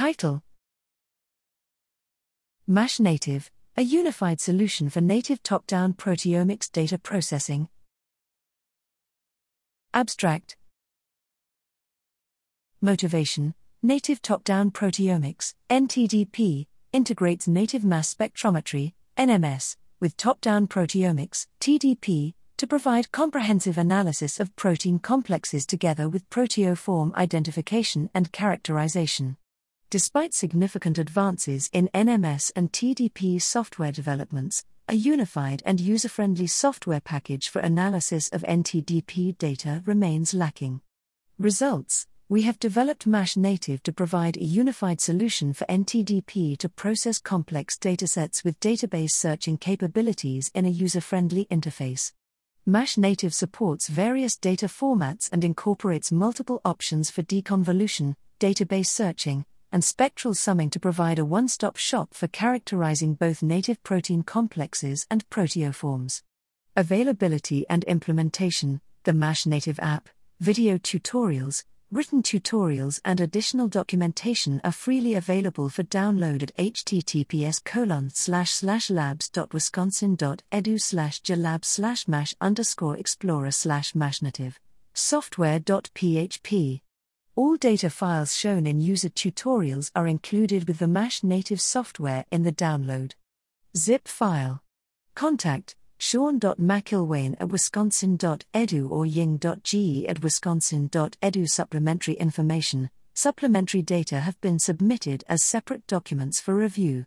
Title MASH Native, a unified solution for native top down proteomics data processing. Abstract Motivation Native Top Down Proteomics, NTDP, integrates native mass spectrometry, NMS, with top down proteomics, TDP, to provide comprehensive analysis of protein complexes together with proteoform identification and characterization. Despite significant advances in NMS and TDP software developments, a unified and user friendly software package for analysis of NTDP data remains lacking. Results We have developed MASH Native to provide a unified solution for NTDP to process complex datasets with database searching capabilities in a user friendly interface. MASH Native supports various data formats and incorporates multiple options for deconvolution, database searching, and spectral summing to provide a one stop shop for characterizing both native protein complexes and proteoforms. Availability and implementation The MASH Native app, video tutorials, Written tutorials and additional documentation are freely available for download at https colon slash slash labs.wisconsin.edu slash gelab slash mash underscore explorer slash software.php. All data files shown in user tutorials are included with the MASH native software in the download. Zip file. Contact Sean.McIlwain at wisconsin.edu or ying.ge at wisconsin.edu. Supplementary information, supplementary data have been submitted as separate documents for review.